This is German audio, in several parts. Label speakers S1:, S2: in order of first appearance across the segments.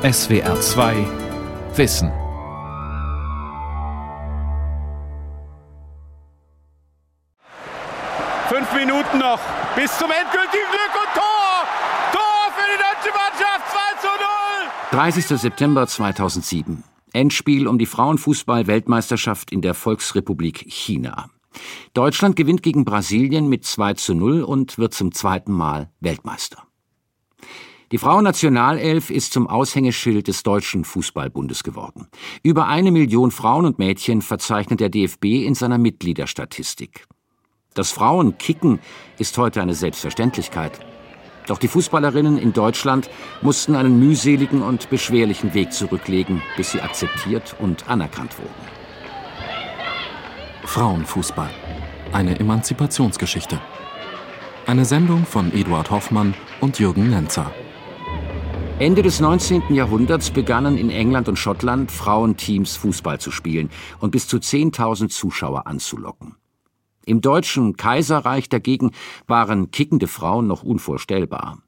S1: SWR 2 Wissen.
S2: Fünf Minuten noch bis zum endgültigen Glück und Tor! Tor für die deutsche Mannschaft 2 zu 0!
S3: 30. September 2007. Endspiel um die Frauenfußball-Weltmeisterschaft in der Volksrepublik China. Deutschland gewinnt gegen Brasilien mit 2 zu 0 und wird zum zweiten Mal Weltmeister. Die Frauennationalelf ist zum Aushängeschild des Deutschen Fußballbundes geworden. Über eine Million Frauen und Mädchen verzeichnet der DFB in seiner Mitgliederstatistik. Das Frauenkicken ist heute eine Selbstverständlichkeit. Doch die Fußballerinnen in Deutschland mussten einen mühseligen und beschwerlichen Weg zurücklegen, bis sie akzeptiert und anerkannt wurden.
S4: Frauenfußball. Eine Emanzipationsgeschichte. Eine Sendung von Eduard Hoffmann und Jürgen Nenzer.
S3: Ende des 19. Jahrhunderts begannen in England und Schottland Frauenteams Fußball zu spielen und bis zu 10.000 Zuschauer anzulocken. Im deutschen Kaiserreich dagegen waren kickende Frauen noch unvorstellbar.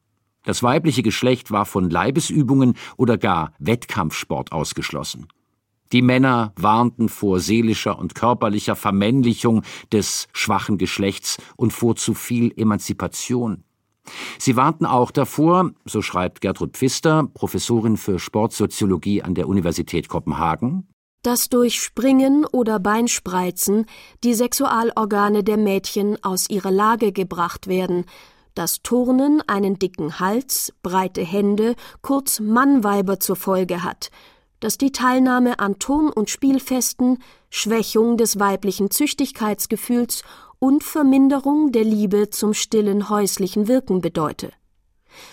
S3: Das weibliche Geschlecht war von Leibesübungen oder gar Wettkampfsport ausgeschlossen. Die Männer warnten vor seelischer und körperlicher Vermännlichung des schwachen Geschlechts und vor zu viel Emanzipation. Sie warnten auch davor, so schreibt Gertrud Pfister, Professorin für Sportsoziologie an der Universität Kopenhagen,
S5: dass durch Springen oder Beinspreizen die Sexualorgane der Mädchen aus ihrer Lage gebracht werden, dass Turnen einen dicken Hals, breite Hände, kurz Mannweiber zur Folge hat, dass die Teilnahme an Turn- und Spielfesten Schwächung des weiblichen Züchtigkeitsgefühls und Verminderung der Liebe zum stillen häuslichen Wirken bedeute.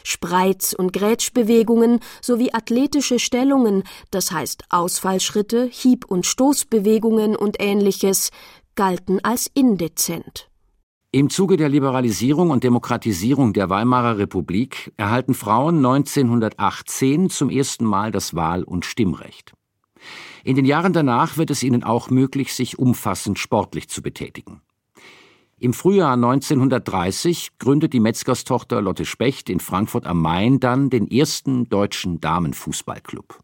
S5: Spreiz- und Grätschbewegungen sowie athletische Stellungen, das heißt Ausfallschritte, Hieb- und Stoßbewegungen und ähnliches, galten als indezent.
S3: Im Zuge der Liberalisierung und Demokratisierung der Weimarer Republik erhalten Frauen 1918 zum ersten Mal das Wahl- und Stimmrecht. In den Jahren danach wird es ihnen auch möglich, sich umfassend sportlich zu betätigen. Im Frühjahr 1930 gründet die Metzgerstochter Lotte Specht in Frankfurt am Main dann den ersten deutschen Damenfußballclub.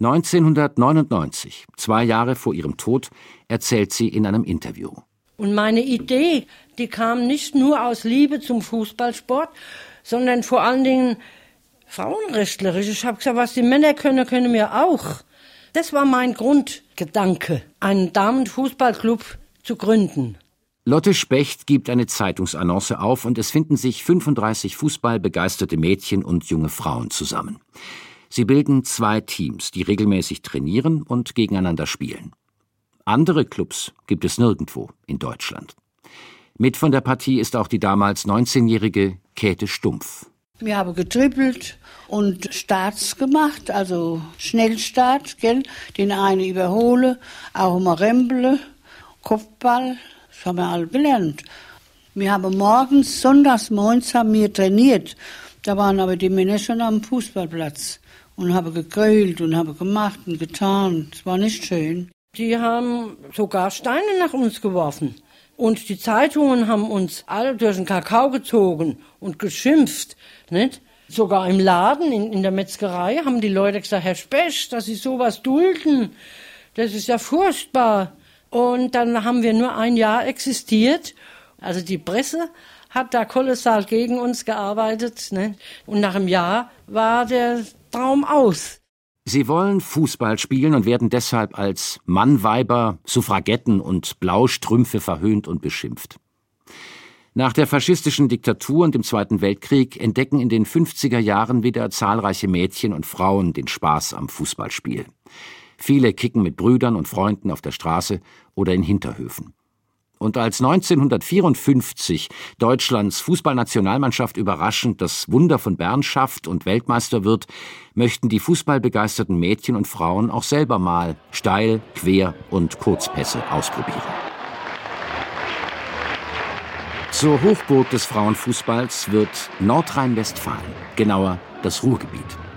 S3: 1999, zwei Jahre vor ihrem Tod, erzählt sie in einem Interview.
S6: Und meine Idee, die kam nicht nur aus Liebe zum Fußballsport, sondern vor allen Dingen frauenrechtlerisch. Ich habe gesagt, was die Männer können, können wir auch. Das war mein Grundgedanke, einen Damenfußballclub zu gründen.
S3: Lotte Specht gibt eine Zeitungsannonce auf und es finden sich 35 fußballbegeisterte Mädchen und junge Frauen zusammen. Sie bilden zwei Teams, die regelmäßig trainieren und gegeneinander spielen. Andere Clubs gibt es nirgendwo in Deutschland. Mit von der Partie ist auch die damals 19-jährige Käthe Stumpf.
S7: Wir haben getrippelt und Starts gemacht, also Schnellstart, gell? den einen überhole, auch mal Rempele, Kopfball, das haben wir alle gelernt. Wir haben morgens, sonntags, morgens haben wir trainiert. Da waren aber die Männer schon am Fußballplatz und haben gegrillt und haben gemacht und getan. Es war nicht schön.
S6: Die haben sogar Steine nach uns geworfen. Und die Zeitungen haben uns alle durch den Kakao gezogen und geschimpft. Nicht? Sogar im Laden, in, in der Metzgerei, haben die Leute gesagt, Herr Specht, dass Sie sowas dulden, das ist ja furchtbar. Und dann haben wir nur ein Jahr existiert. Also die Presse hat da kolossal gegen uns gearbeitet. Ne? Und nach einem Jahr war der Traum aus.
S3: Sie wollen Fußball spielen und werden deshalb als Mannweiber, Suffragetten und Blaustrümpfe verhöhnt und beschimpft. Nach der faschistischen Diktatur und dem Zweiten Weltkrieg entdecken in den 50er Jahren wieder zahlreiche Mädchen und Frauen den Spaß am Fußballspiel. Viele kicken mit Brüdern und Freunden auf der Straße oder in Hinterhöfen. Und als 1954 Deutschlands Fußballnationalmannschaft überraschend das Wunder von Bern schafft und Weltmeister wird, möchten die fußballbegeisterten Mädchen und Frauen auch selber mal Steil-, Quer- und Kurzpässe ausprobieren. Zur Hochburg des Frauenfußballs wird Nordrhein-Westfalen, genauer das Ruhrgebiet.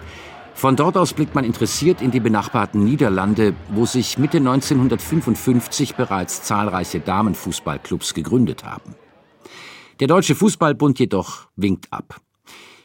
S3: Von dort aus blickt man interessiert in die benachbarten Niederlande, wo sich Mitte 1955 bereits zahlreiche Damenfußballclubs gegründet haben. Der Deutsche Fußballbund jedoch winkt ab.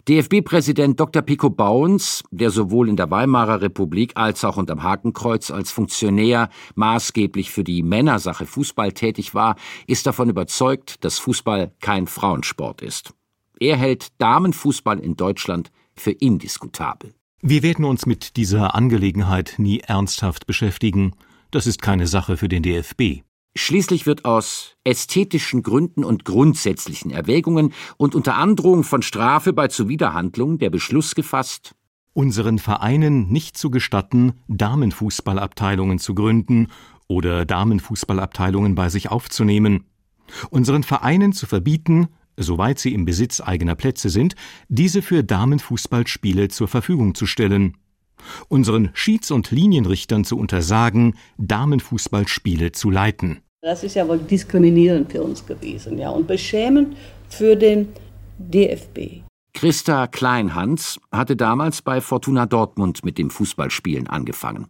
S3: DFB-Präsident Dr. Pico Bauens, der sowohl in der Weimarer Republik als auch unterm Hakenkreuz als Funktionär maßgeblich für die Männersache Fußball tätig war, ist davon überzeugt, dass Fußball kein Frauensport ist. Er hält Damenfußball in Deutschland für indiskutabel.
S8: Wir werden uns mit dieser Angelegenheit nie ernsthaft beschäftigen. Das ist keine Sache für den DFB.
S3: Schließlich wird aus ästhetischen Gründen und grundsätzlichen Erwägungen und unter Androhung von Strafe bei Zuwiderhandlung der Beschluss gefasst,
S8: unseren Vereinen nicht zu gestatten, Damenfußballabteilungen zu gründen oder Damenfußballabteilungen bei sich aufzunehmen, unseren Vereinen zu verbieten, soweit sie im Besitz eigener Plätze sind, diese für Damenfußballspiele zur Verfügung zu stellen, unseren Schieds- und Linienrichtern zu untersagen, Damenfußballspiele zu leiten.
S9: Das ist ja wohl diskriminierend für uns gewesen, ja, und beschämend für den DFB.
S3: Christa Kleinhans hatte damals bei Fortuna Dortmund mit dem Fußballspielen angefangen.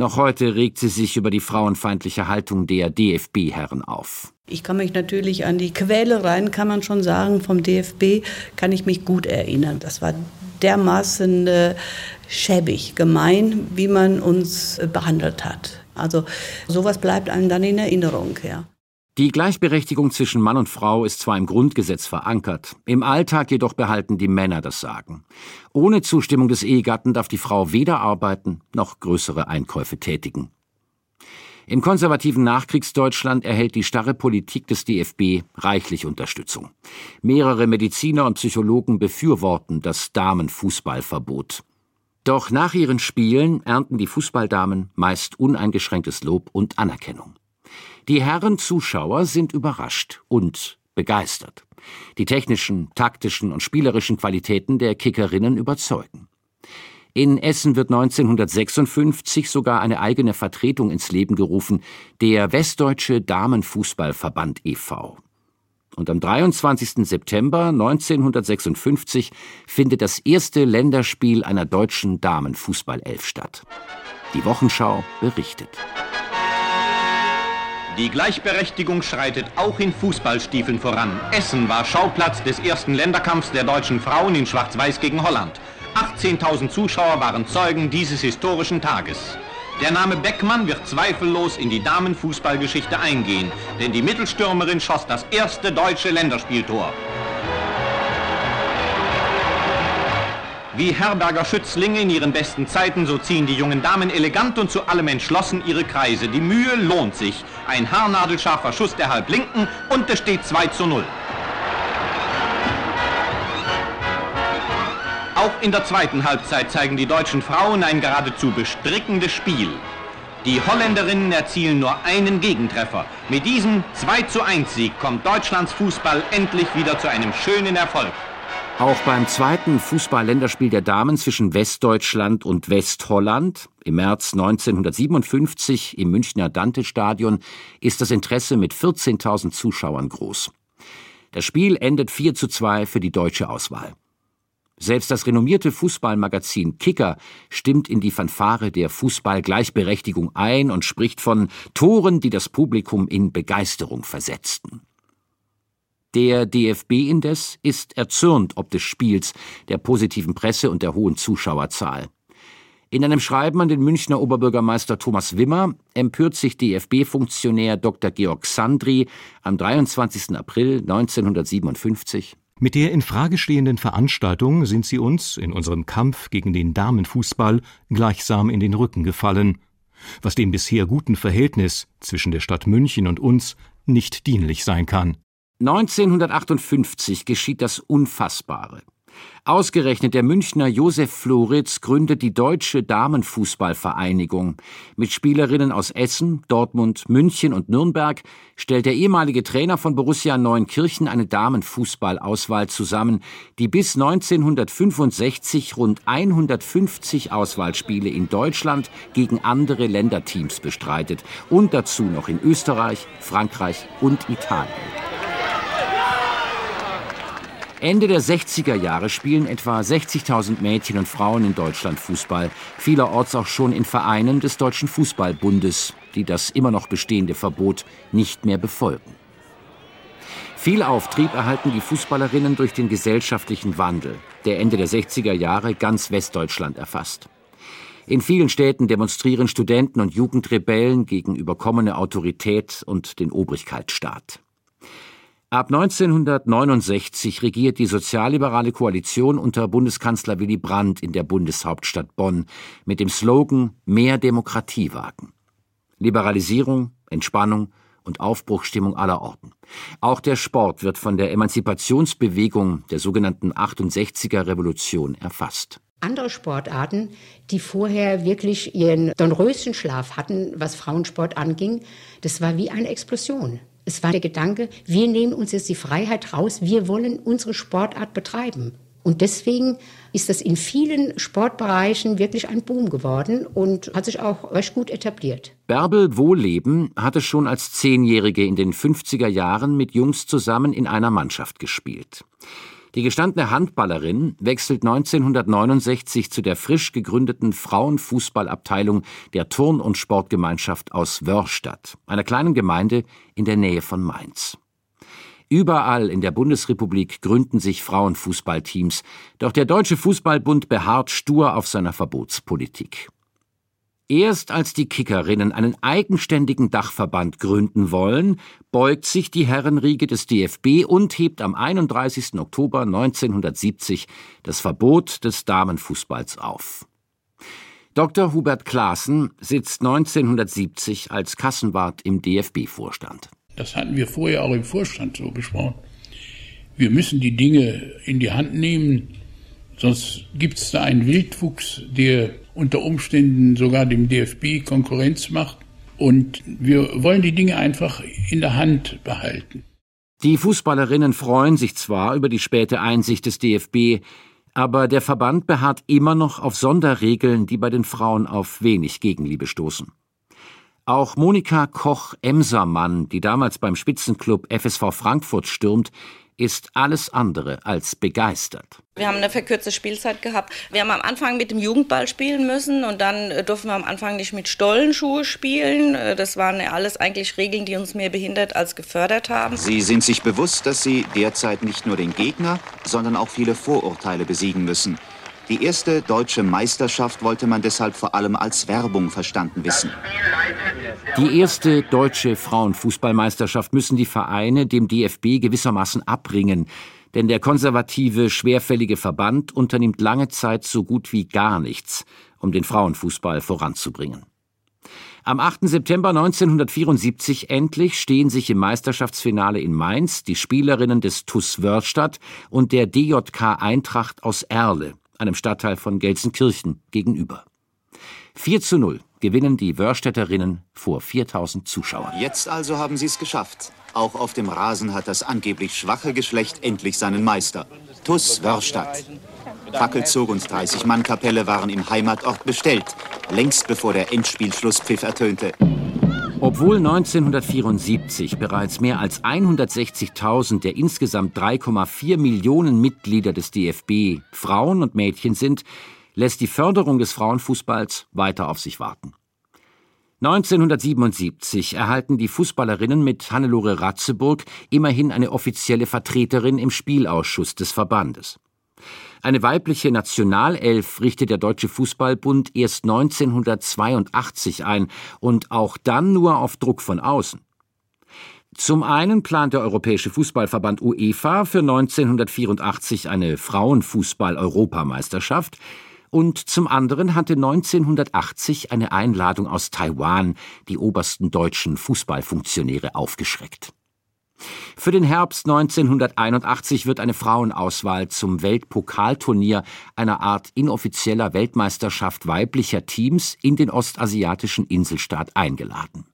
S3: Noch heute regt sie sich über die frauenfeindliche Haltung der DFB-Herren auf.
S9: Ich kann mich natürlich an die Quälereien, kann man schon sagen, vom DFB, kann ich mich gut erinnern. Das war dermaßen äh, schäbig, gemein, wie man uns äh, behandelt hat. Also sowas bleibt einem dann in Erinnerung, ja.
S3: Die Gleichberechtigung zwischen Mann und Frau ist zwar im Grundgesetz verankert, im Alltag jedoch behalten die Männer das Sagen. Ohne Zustimmung des Ehegatten darf die Frau weder arbeiten noch größere Einkäufe tätigen. Im konservativen Nachkriegsdeutschland erhält die starre Politik des DFB reichlich Unterstützung. Mehrere Mediziner und Psychologen befürworten das Damenfußballverbot. Doch nach ihren Spielen ernten die Fußballdamen meist uneingeschränktes Lob und Anerkennung. Die Herren Zuschauer sind überrascht und begeistert. Die technischen, taktischen und spielerischen Qualitäten der Kickerinnen überzeugen. In Essen wird 1956 sogar eine eigene Vertretung ins Leben gerufen, der Westdeutsche Damenfußballverband e.V und am 23. September 1956 findet das erste Länderspiel einer deutschen Damenfußballelf statt. Die Wochenschau berichtet.
S10: Die Gleichberechtigung schreitet auch in Fußballstiefeln voran. Essen war Schauplatz des ersten Länderkampfs der deutschen Frauen in Schwarz-Weiß gegen Holland. 18.000 Zuschauer waren Zeugen dieses historischen Tages. Der Name Beckmann wird zweifellos in die Damenfußballgeschichte eingehen, denn die Mittelstürmerin schoss das erste deutsche Länderspieltor. Wie Herberger Schützlinge in ihren besten Zeiten, so ziehen die jungen Damen elegant und zu allem entschlossen ihre Kreise. Die Mühe lohnt sich. Ein haarnadelscharfer Schuss der Halblinken und es steht 2 zu 0. Auch in der zweiten Halbzeit zeigen die deutschen Frauen ein geradezu bestrickendes Spiel. Die Holländerinnen erzielen nur einen Gegentreffer. Mit diesem 2 zu 1 Sieg kommt Deutschlands Fußball endlich wieder zu einem schönen Erfolg.
S3: Auch beim zweiten Fußball-Länderspiel der Damen zwischen Westdeutschland und Westholland im März 1957 im Münchner Dante-Stadion ist das Interesse mit 14.000 Zuschauern groß. Das Spiel endet 4 zu 2 für die deutsche Auswahl. Selbst das renommierte Fußballmagazin Kicker stimmt in die Fanfare der Fußballgleichberechtigung ein und spricht von Toren, die das Publikum in Begeisterung versetzten. Der DFB indes ist erzürnt ob des Spiels, der positiven Presse und der hohen Zuschauerzahl. In einem Schreiben an den Münchner Oberbürgermeister Thomas Wimmer empört sich DFB-Funktionär Dr. Georg Sandri am 23. April 1957
S8: mit der in Frage stehenden Veranstaltung sind sie uns in unserem Kampf gegen den Damenfußball gleichsam in den Rücken gefallen, was dem bisher guten Verhältnis zwischen der Stadt München und uns nicht dienlich sein kann.
S3: 1958 geschieht das Unfassbare. Ausgerechnet der Münchner Josef Floritz gründet die Deutsche Damenfußballvereinigung. Mit Spielerinnen aus Essen, Dortmund, München und Nürnberg stellt der ehemalige Trainer von Borussia Neunkirchen eine Damenfußballauswahl zusammen, die bis 1965 rund 150 Auswahlspiele in Deutschland gegen andere Länderteams bestreitet und dazu noch in Österreich, Frankreich und Italien. Ende der 60er Jahre spielen etwa 60.000 Mädchen und Frauen in Deutschland Fußball, vielerorts auch schon in Vereinen des Deutschen Fußballbundes, die das immer noch bestehende Verbot nicht mehr befolgen. Viel Auftrieb erhalten die Fußballerinnen durch den gesellschaftlichen Wandel, der Ende der 60er Jahre ganz Westdeutschland erfasst. In vielen Städten demonstrieren Studenten und Jugendrebellen gegen überkommene Autorität und den Obrigkeitsstaat. Ab 1969 regiert die sozialliberale Koalition unter Bundeskanzler Willy Brandt in der Bundeshauptstadt Bonn mit dem Slogan Mehr Demokratie wagen. Liberalisierung, Entspannung und Aufbruchstimmung aller Orten. Auch der Sport wird von der Emanzipationsbewegung der sogenannten 68er Revolution erfasst.
S11: Andere Sportarten, die vorher wirklich ihren Dornröschenschlaf hatten, was Frauensport anging, das war wie eine Explosion. Es war der Gedanke, wir nehmen uns jetzt die Freiheit raus, wir wollen unsere Sportart betreiben. Und deswegen ist das in vielen Sportbereichen wirklich ein Boom geworden und hat sich auch recht gut etabliert.
S3: Bärbel Wohleben hatte schon als Zehnjährige in den 50er Jahren mit Jungs zusammen in einer Mannschaft gespielt. Die gestandene Handballerin wechselt 1969 zu der frisch gegründeten Frauenfußballabteilung der Turn- und Sportgemeinschaft aus Wörstadt, einer kleinen Gemeinde in der Nähe von Mainz. Überall in der Bundesrepublik gründen sich Frauenfußballteams, doch der Deutsche Fußballbund beharrt stur auf seiner Verbotspolitik. Erst als die Kickerinnen einen eigenständigen Dachverband gründen wollen, beugt sich die Herrenriege des DFB und hebt am 31. Oktober 1970 das Verbot des Damenfußballs auf. Dr. Hubert Klaassen sitzt 1970 als Kassenwart im DFB-Vorstand.
S12: Das hatten wir vorher auch im Vorstand so besprochen. Wir müssen die Dinge in die Hand nehmen, sonst gibt es da einen Wildwuchs, der unter Umständen sogar dem DFB Konkurrenz macht. Und wir wollen die Dinge einfach in der Hand behalten.
S3: Die Fußballerinnen freuen sich zwar über die späte Einsicht des DFB, aber der Verband beharrt immer noch auf Sonderregeln, die bei den Frauen auf wenig Gegenliebe stoßen. Auch Monika Koch-Emsermann, die damals beim Spitzenclub FSV Frankfurt stürmt, ist alles andere als begeistert.
S13: Wir haben eine verkürzte Spielzeit gehabt. Wir haben am Anfang mit dem Jugendball spielen müssen und dann äh, durften wir am Anfang nicht mit Stollenschuhe spielen. Äh, das waren alles eigentlich Regeln, die uns mehr behindert als gefördert haben.
S14: Sie sind sich bewusst, dass Sie derzeit nicht nur den Gegner, sondern auch viele Vorurteile besiegen müssen. Die erste deutsche Meisterschaft wollte man deshalb vor allem als Werbung verstanden wissen.
S3: Die erste deutsche Frauenfußballmeisterschaft müssen die Vereine dem DFB gewissermaßen abbringen, denn der konservative, schwerfällige Verband unternimmt lange Zeit so gut wie gar nichts, um den Frauenfußball voranzubringen. Am 8. September 1974 endlich stehen sich im Meisterschaftsfinale in Mainz die Spielerinnen des TuS Wörstadt und der DJK Eintracht aus Erle einem Stadtteil von Gelsenkirchen, gegenüber. 4 zu 0 gewinnen die Wörstädterinnen vor 4000 Zuschauern.
S14: Jetzt also haben sie es geschafft. Auch auf dem Rasen hat das angeblich schwache Geschlecht endlich seinen Meister. TuS Wörstadt. Fackelzug und 30-Mann-Kapelle waren im Heimatort bestellt, längst bevor der Endspielschlusspfiff ertönte.
S3: Obwohl 1974 bereits mehr als 160.000 der insgesamt 3,4 Millionen Mitglieder des DFB Frauen und Mädchen sind, lässt die Förderung des Frauenfußballs weiter auf sich warten. 1977 erhalten die Fußballerinnen mit Hannelore Ratzeburg immerhin eine offizielle Vertreterin im Spielausschuss des Verbandes. Eine weibliche Nationalelf richtet der Deutsche Fußballbund erst 1982 ein und auch dann nur auf Druck von außen. Zum einen plant der Europäische Fußballverband UEFA für 1984 eine Frauenfußball-Europameisterschaft und zum anderen hatte 1980 eine Einladung aus Taiwan die obersten deutschen Fußballfunktionäre aufgeschreckt. Für den Herbst 1981 wird eine Frauenauswahl zum Weltpokalturnier, einer Art inoffizieller Weltmeisterschaft weiblicher Teams in den ostasiatischen Inselstaat eingeladen.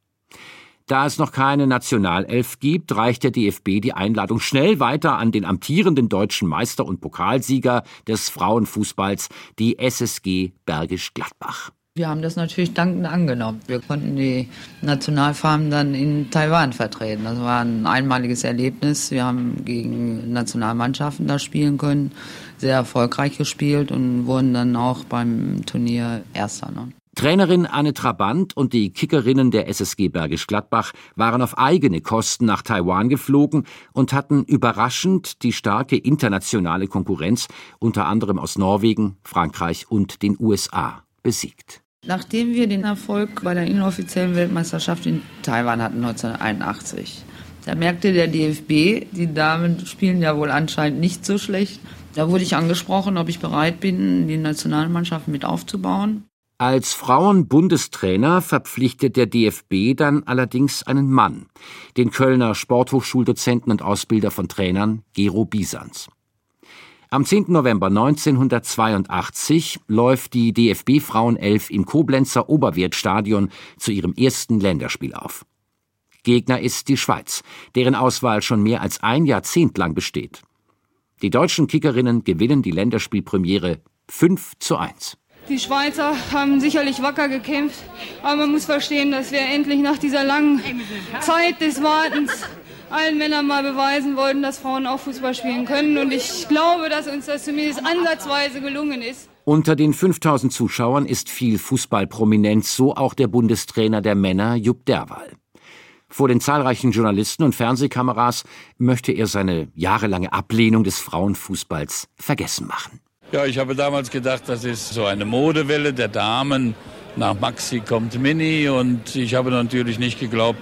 S3: Da es noch keine Nationalelf gibt, reicht der DFB die Einladung schnell weiter an den amtierenden deutschen Meister und Pokalsieger des Frauenfußballs, die SSG Bergisch Gladbach.
S15: Wir haben das natürlich dankend angenommen. Wir konnten die Nationalfarben dann in Taiwan vertreten. Das war ein einmaliges Erlebnis. Wir haben gegen Nationalmannschaften da spielen können, sehr erfolgreich gespielt und wurden dann auch beim Turnier Erster. Ne?
S3: Trainerin Anne Trabant und die Kickerinnen der SSG Bergisch Gladbach waren auf eigene Kosten nach Taiwan geflogen und hatten überraschend die starke internationale Konkurrenz, unter anderem aus Norwegen, Frankreich und den USA, besiegt.
S15: Nachdem wir den Erfolg bei der inoffiziellen Weltmeisterschaft in Taiwan hatten 1981, da merkte der DFB, die Damen spielen ja wohl anscheinend nicht so schlecht. Da wurde ich angesprochen, ob ich bereit bin, die Nationalmannschaft mit aufzubauen.
S3: Als Frauenbundestrainer verpflichtet der DFB dann allerdings einen Mann, den Kölner Sporthochschuldozenten und Ausbilder von Trainern Gero Bisans. Am 10. November 1982 läuft die DFB Frauenelf im Koblenzer Oberwertstadion zu ihrem ersten Länderspiel auf. Gegner ist die Schweiz, deren Auswahl schon mehr als ein Jahrzehnt lang besteht. Die deutschen Kickerinnen gewinnen die Länderspielpremiere 5 zu 1.
S16: Die Schweizer haben sicherlich wacker gekämpft, aber man muss verstehen, dass wir endlich nach dieser langen Zeit des Wartens allen Männern mal beweisen wollten, dass Frauen auch Fußball spielen können. Und ich glaube, dass uns das zumindest ansatzweise gelungen ist.
S3: Unter den 5000 Zuschauern ist viel Fußballprominenz, so auch der Bundestrainer der Männer, Jupp Derwal. Vor den zahlreichen Journalisten und Fernsehkameras möchte er seine jahrelange Ablehnung des Frauenfußballs vergessen machen.
S12: Ja, ich habe damals gedacht, das ist so eine Modewelle der Damen. Nach Maxi kommt Mini und ich habe natürlich nicht geglaubt,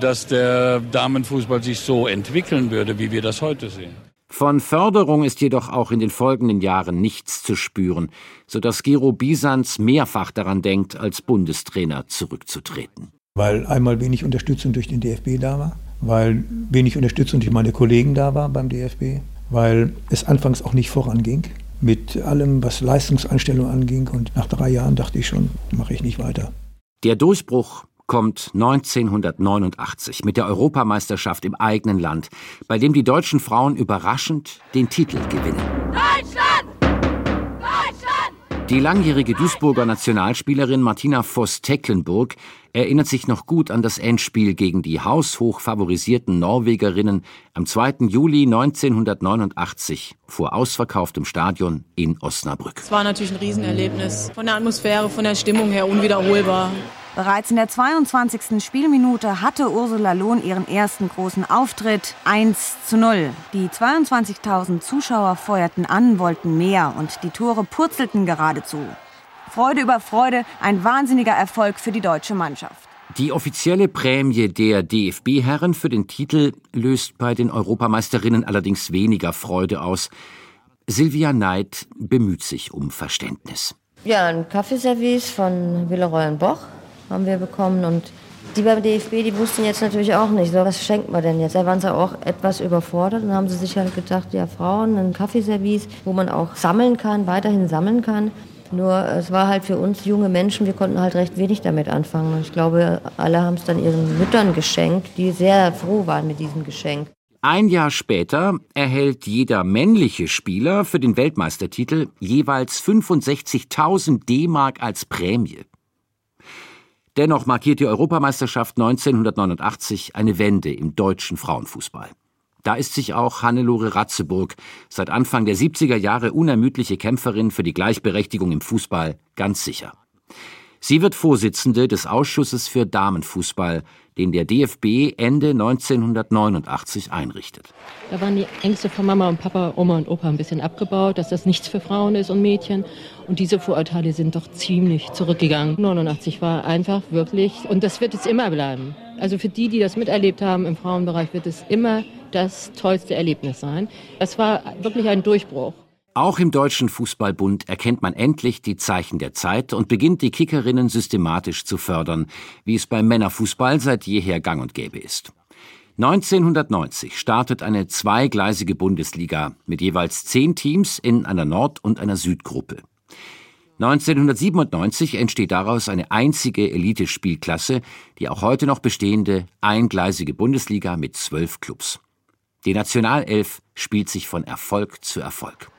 S12: dass der Damenfußball sich so entwickeln würde, wie wir das heute sehen.
S3: Von Förderung ist jedoch auch in den folgenden Jahren nichts zu spüren, sodass Gero Bisans mehrfach daran denkt, als Bundestrainer zurückzutreten.
S17: Weil einmal wenig Unterstützung durch den DFB da war, weil wenig Unterstützung durch meine Kollegen da war beim DFB, weil es anfangs auch nicht voranging mit allem, was Leistungsanstellung anging. Und nach drei Jahren dachte ich schon, mache ich nicht weiter.
S3: Der Durchbruch kommt 1989 mit der Europameisterschaft im eigenen Land, bei dem die deutschen Frauen überraschend den Titel gewinnen. Deutschland! Deutschland! Die langjährige Duisburger Nationalspielerin Martina Voss-Tecklenburg erinnert sich noch gut an das Endspiel gegen die haushoch favorisierten Norwegerinnen am 2. Juli 1989 vor ausverkauftem Stadion in Osnabrück.
S18: Es war natürlich ein Riesenerlebnis. Von der Atmosphäre, von der Stimmung her unwiederholbar.
S19: Bereits in der 22. Spielminute hatte Ursula Lohn ihren ersten großen Auftritt. 1 zu 0. Die 22.000 Zuschauer feuerten an, wollten mehr und die Tore purzelten geradezu. Freude über Freude, ein wahnsinniger Erfolg für die deutsche Mannschaft.
S3: Die offizielle Prämie der DFB-Herren für den Titel löst bei den Europameisterinnen allerdings weniger Freude aus. Silvia Neid bemüht sich um Verständnis.
S20: Ja, ein Kaffeeservice von Villeroy Boch haben wir bekommen und die beim DFB, die wussten jetzt natürlich auch nicht, so, was schenkt man denn jetzt? Da waren sie auch etwas überfordert und haben sie sich halt gedacht, ja Frauen, ein Kaffeeservice, wo man auch sammeln kann, weiterhin sammeln kann. Nur es war halt für uns junge Menschen, wir konnten halt recht wenig damit anfangen. Ich glaube, alle haben es dann ihren Müttern geschenkt, die sehr froh waren mit diesem Geschenk.
S3: Ein Jahr später erhält jeder männliche Spieler für den Weltmeistertitel jeweils 65.000 D-Mark als Prämie. Dennoch markiert die Europameisterschaft 1989 eine Wende im deutschen Frauenfußball. Da ist sich auch Hannelore Ratzeburg, seit Anfang der 70er Jahre unermüdliche Kämpferin für die Gleichberechtigung im Fußball, ganz sicher. Sie wird Vorsitzende des Ausschusses für Damenfußball, den der DFB Ende 1989 einrichtet.
S21: Da waren die Ängste von Mama und Papa, Oma und Opa ein bisschen abgebaut, dass das nichts für Frauen ist und Mädchen. Und diese Vorurteile sind doch ziemlich zurückgegangen. 89 war einfach wirklich, und das wird es immer bleiben. Also für die, die das miterlebt haben im Frauenbereich, wird es immer das tollste Erlebnis sein. Es war wirklich ein Durchbruch.
S3: Auch im Deutschen Fußballbund erkennt man endlich die Zeichen der Zeit und beginnt die Kickerinnen systematisch zu fördern, wie es beim Männerfußball seit jeher gang und gäbe ist. 1990 startet eine zweigleisige Bundesliga mit jeweils zehn Teams in einer Nord- und einer Südgruppe. 1997 entsteht daraus eine einzige Elitespielklasse, die auch heute noch bestehende eingleisige Bundesliga mit zwölf Clubs. Die Nationalelf spielt sich von Erfolg zu Erfolg.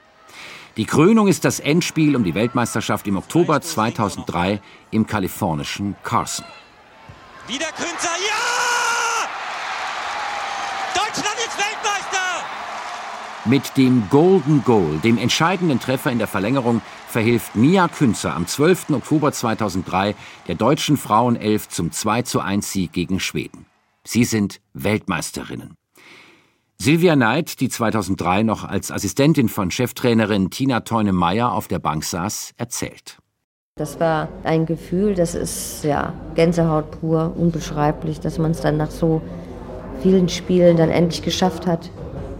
S3: Die Krönung ist das Endspiel um die Weltmeisterschaft im Oktober 2003 im kalifornischen Carson.
S22: Wieder Künzer, ja! Deutschland ist Weltmeister!
S3: Mit dem Golden Goal, dem entscheidenden Treffer in der Verlängerung, verhilft Mia Künzer am 12. Oktober 2003 der deutschen Frauenelf zum 2:1 Sieg gegen Schweden. Sie sind Weltmeisterinnen. Silvia Neid, die 2003 noch als Assistentin von Cheftrainerin Tina Teune-Meyer auf der Bank saß, erzählt.
S20: Das war ein Gefühl, das ist ja Gänsehaut pur, unbeschreiblich, dass man es dann nach so vielen Spielen dann endlich geschafft hat.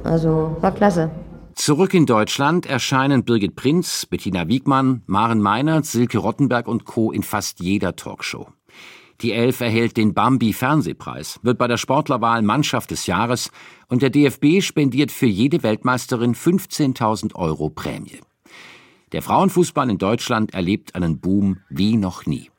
S20: Also war klasse.
S3: Zurück in Deutschland erscheinen Birgit Prinz, Bettina Wiegmann, Maren Meinert, Silke Rottenberg und Co. in fast jeder Talkshow. Die Elf erhält den Bambi Fernsehpreis, wird bei der Sportlerwahl Mannschaft des Jahres und der DFB spendiert für jede Weltmeisterin 15.000 Euro Prämie. Der Frauenfußball in Deutschland erlebt einen Boom wie noch nie.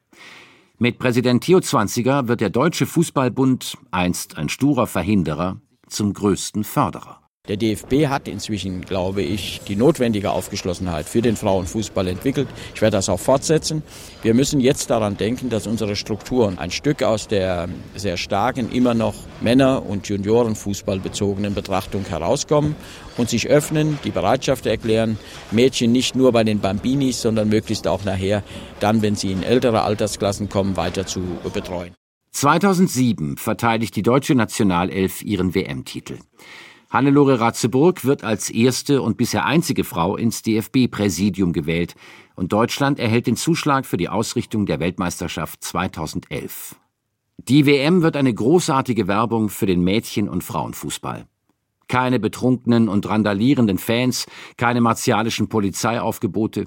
S3: Mit Präsident Theo Zwanziger wird der Deutsche Fußballbund, einst ein sturer Verhinderer, zum größten Förderer.
S23: Der DFB hat inzwischen, glaube ich, die notwendige Aufgeschlossenheit für den Frauenfußball entwickelt. Ich werde das auch fortsetzen. Wir müssen jetzt daran denken, dass unsere Strukturen ein Stück aus der sehr starken, immer noch Männer- und Juniorenfußball bezogenen Betrachtung herauskommen und sich öffnen, die Bereitschaft erklären, Mädchen nicht nur bei den Bambinis, sondern möglichst auch nachher, dann, wenn sie in ältere Altersklassen kommen, weiter zu betreuen.
S3: 2007 verteidigt die deutsche Nationalelf ihren WM-Titel. Hannelore Ratzeburg wird als erste und bisher einzige Frau ins DFB-Präsidium gewählt und Deutschland erhält den Zuschlag für die Ausrichtung der Weltmeisterschaft 2011. Die WM wird eine großartige Werbung für den Mädchen- und Frauenfußball. Keine betrunkenen und randalierenden Fans, keine martialischen Polizeiaufgebote.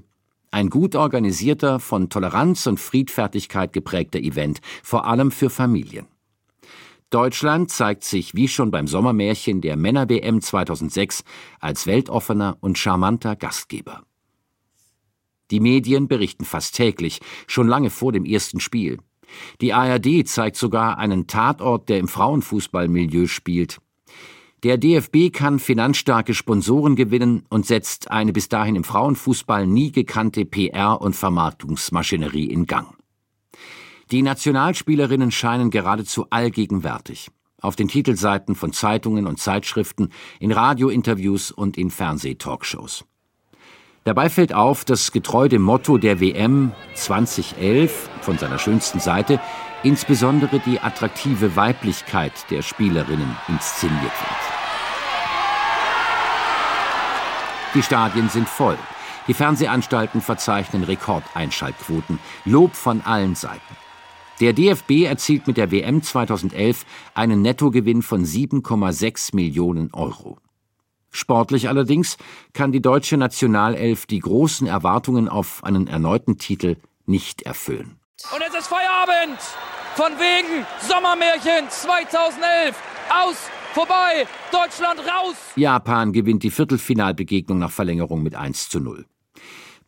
S3: Ein gut organisierter, von Toleranz und Friedfertigkeit geprägter Event, vor allem für Familien. Deutschland zeigt sich wie schon beim Sommermärchen der Männer-WM 2006 als weltoffener und charmanter Gastgeber. Die Medien berichten fast täglich, schon lange vor dem ersten Spiel. Die ARD zeigt sogar einen Tatort, der im Frauenfußballmilieu spielt. Der DFB kann finanzstarke Sponsoren gewinnen und setzt eine bis dahin im Frauenfußball nie gekannte PR- und Vermarktungsmaschinerie in Gang. Die Nationalspielerinnen scheinen geradezu allgegenwärtig. Auf den Titelseiten von Zeitungen und Zeitschriften, in Radiointerviews und in Fernsehtalkshows. Dabei fällt auf, dass getreu dem Motto der WM 2011 von seiner schönsten Seite insbesondere die attraktive Weiblichkeit der Spielerinnen inszeniert wird. Die Stadien sind voll. Die Fernsehanstalten verzeichnen Rekordeinschaltquoten. Lob von allen Seiten. Der DFB erzielt mit der WM 2011 einen Nettogewinn von 7,6 Millionen Euro. Sportlich allerdings kann die deutsche Nationalelf die großen Erwartungen auf einen erneuten Titel nicht erfüllen.
S24: Und es ist Feierabend! Von wegen Sommermärchen 2011! Aus! Vorbei! Deutschland raus!
S3: Japan gewinnt die Viertelfinalbegegnung nach Verlängerung mit 1 zu 0.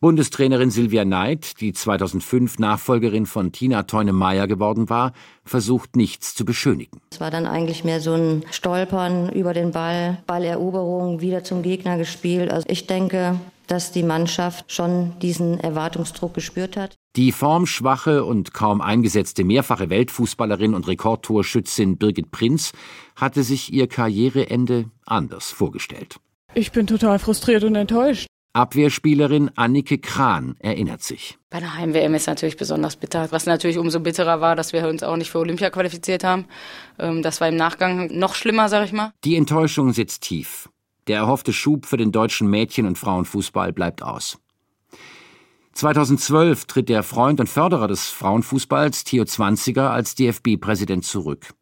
S3: Bundestrainerin Silvia Neid, die 2005 Nachfolgerin von Tina Teune-Meyer geworden war, versucht nichts zu beschönigen.
S20: Es war dann eigentlich mehr so ein Stolpern über den Ball, Balleroberung, wieder zum Gegner gespielt. Also ich denke, dass die Mannschaft schon diesen Erwartungsdruck gespürt hat.
S3: Die formschwache und kaum eingesetzte mehrfache Weltfußballerin und Rekordtorschützin Birgit Prinz hatte sich ihr Karriereende anders vorgestellt.
S18: Ich bin total frustriert und enttäuscht.
S3: Abwehrspielerin Annike Kran erinnert sich.
S25: Bei der Heim-WM ist natürlich besonders bitter. Was natürlich umso bitterer war, dass wir uns auch nicht für Olympia qualifiziert haben. Ähm, das war im Nachgang noch schlimmer, sag ich mal.
S3: Die Enttäuschung sitzt tief. Der erhoffte Schub für den deutschen Mädchen- und Frauenfußball bleibt aus. 2012 tritt der Freund und Förderer des Frauenfußballs, Theo Zwanziger, als DFB-Präsident zurück.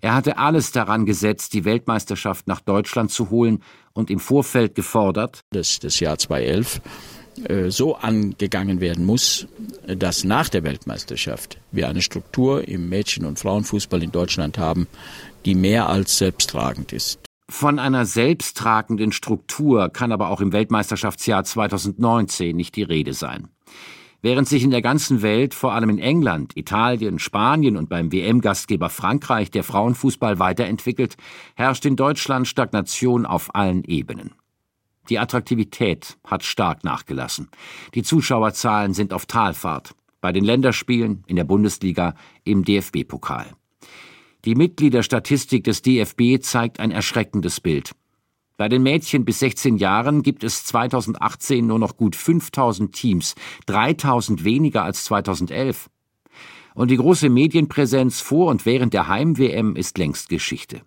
S3: Er hatte alles daran gesetzt, die Weltmeisterschaft nach Deutschland zu holen und im Vorfeld gefordert,
S23: dass das Jahr 2011 äh, so angegangen werden muss, dass nach der Weltmeisterschaft wir eine Struktur im Mädchen- und Frauenfußball in Deutschland haben, die mehr als selbsttragend ist.
S3: Von einer selbsttragenden Struktur kann aber auch im Weltmeisterschaftsjahr 2019 nicht die Rede sein. Während sich in der ganzen Welt, vor allem in England, Italien, Spanien und beim WM-Gastgeber Frankreich der Frauenfußball weiterentwickelt, herrscht in Deutschland Stagnation auf allen Ebenen. Die Attraktivität hat stark nachgelassen. Die Zuschauerzahlen sind auf Talfahrt. Bei den Länderspielen, in der Bundesliga, im DFB-Pokal. Die Mitgliederstatistik des DFB zeigt ein erschreckendes Bild. Bei den Mädchen bis 16 Jahren gibt es 2018 nur noch gut 5000 Teams, 3000 weniger als 2011. Und die große Medienpräsenz vor und während der Heim-WM ist längst Geschichte.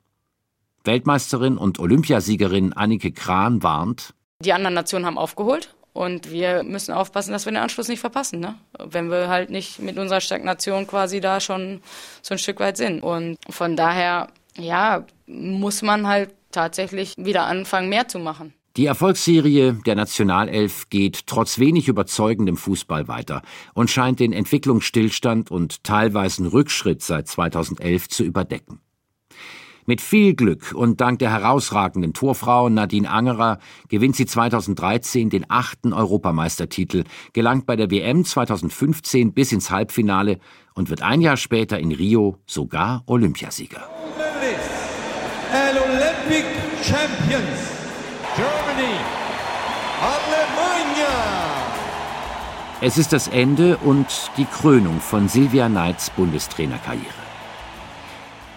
S3: Weltmeisterin und Olympiasiegerin Annike Kran warnt.
S25: Die anderen Nationen haben aufgeholt und wir müssen aufpassen, dass wir den Anschluss nicht verpassen. Ne? Wenn wir halt nicht mit unserer Stagnation quasi da schon so ein Stück weit sind. Und von daher, ja, muss man halt tatsächlich wieder anfangen, mehr zu machen.
S3: Die Erfolgsserie der Nationalelf geht trotz wenig überzeugendem Fußball weiter und scheint den Entwicklungsstillstand und teilweisen Rückschritt seit 2011 zu überdecken. Mit viel Glück und dank der herausragenden Torfrau Nadine Angerer gewinnt sie 2013 den achten Europameistertitel, gelangt bei der WM 2015 bis ins Halbfinale und wird ein Jahr später in Rio sogar Olympiasieger.
S26: Olympic Champions Germany Alemania
S3: Es ist das Ende und die Krönung von Silvia Knights Bundestrainerkarriere.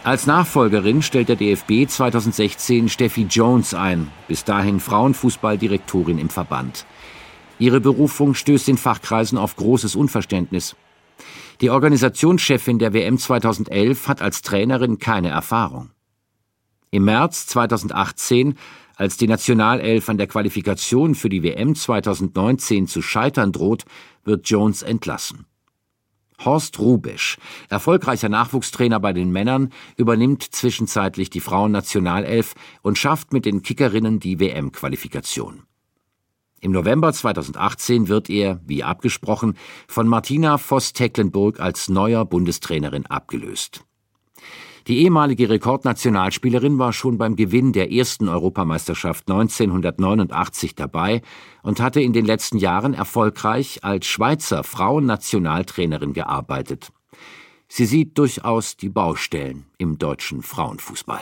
S3: Als Nachfolgerin stellt der DFB 2016 Steffi Jones ein, bis dahin Frauenfußballdirektorin im Verband. Ihre Berufung stößt in Fachkreisen auf großes Unverständnis. Die Organisationschefin der WM 2011 hat als Trainerin keine Erfahrung. Im März 2018, als die Nationalelf an der Qualifikation für die WM 2019 zu scheitern droht, wird Jones entlassen. Horst Rubesch, erfolgreicher Nachwuchstrainer bei den Männern, übernimmt zwischenzeitlich die Frauennationalelf und schafft mit den Kickerinnen die WM-Qualifikation. Im November 2018 wird er, wie abgesprochen, von Martina Voss-Tecklenburg als neuer Bundestrainerin abgelöst. Die ehemalige Rekordnationalspielerin war schon beim Gewinn der ersten Europameisterschaft 1989 dabei und hatte in den letzten Jahren erfolgreich als Schweizer Frauennationaltrainerin gearbeitet. Sie sieht durchaus die Baustellen im deutschen Frauenfußball.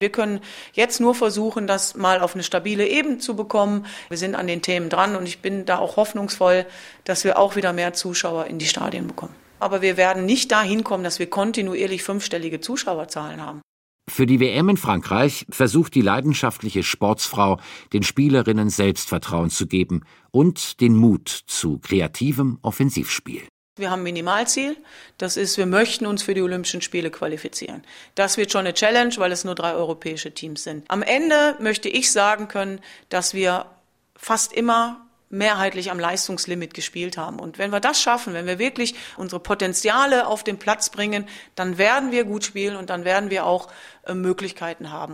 S27: Wir können jetzt nur versuchen, das mal auf eine stabile Ebene zu bekommen. Wir sind an den Themen dran und ich bin da auch hoffnungsvoll, dass wir auch wieder mehr Zuschauer in die Stadien bekommen aber wir werden nicht dahin kommen, dass wir kontinuierlich fünfstellige Zuschauerzahlen haben.
S3: Für die WM in Frankreich versucht die leidenschaftliche Sportsfrau, den Spielerinnen Selbstvertrauen zu geben und den Mut zu kreativem Offensivspiel.
S27: Wir haben ein Minimalziel. Das ist, wir möchten uns für die Olympischen Spiele qualifizieren. Das wird schon eine Challenge, weil es nur drei europäische Teams sind. Am Ende möchte ich sagen können, dass wir fast immer mehrheitlich am Leistungslimit gespielt haben. Und wenn wir das schaffen, wenn wir wirklich unsere Potenziale auf den Platz bringen, dann werden wir gut spielen und dann werden wir auch äh, Möglichkeiten haben.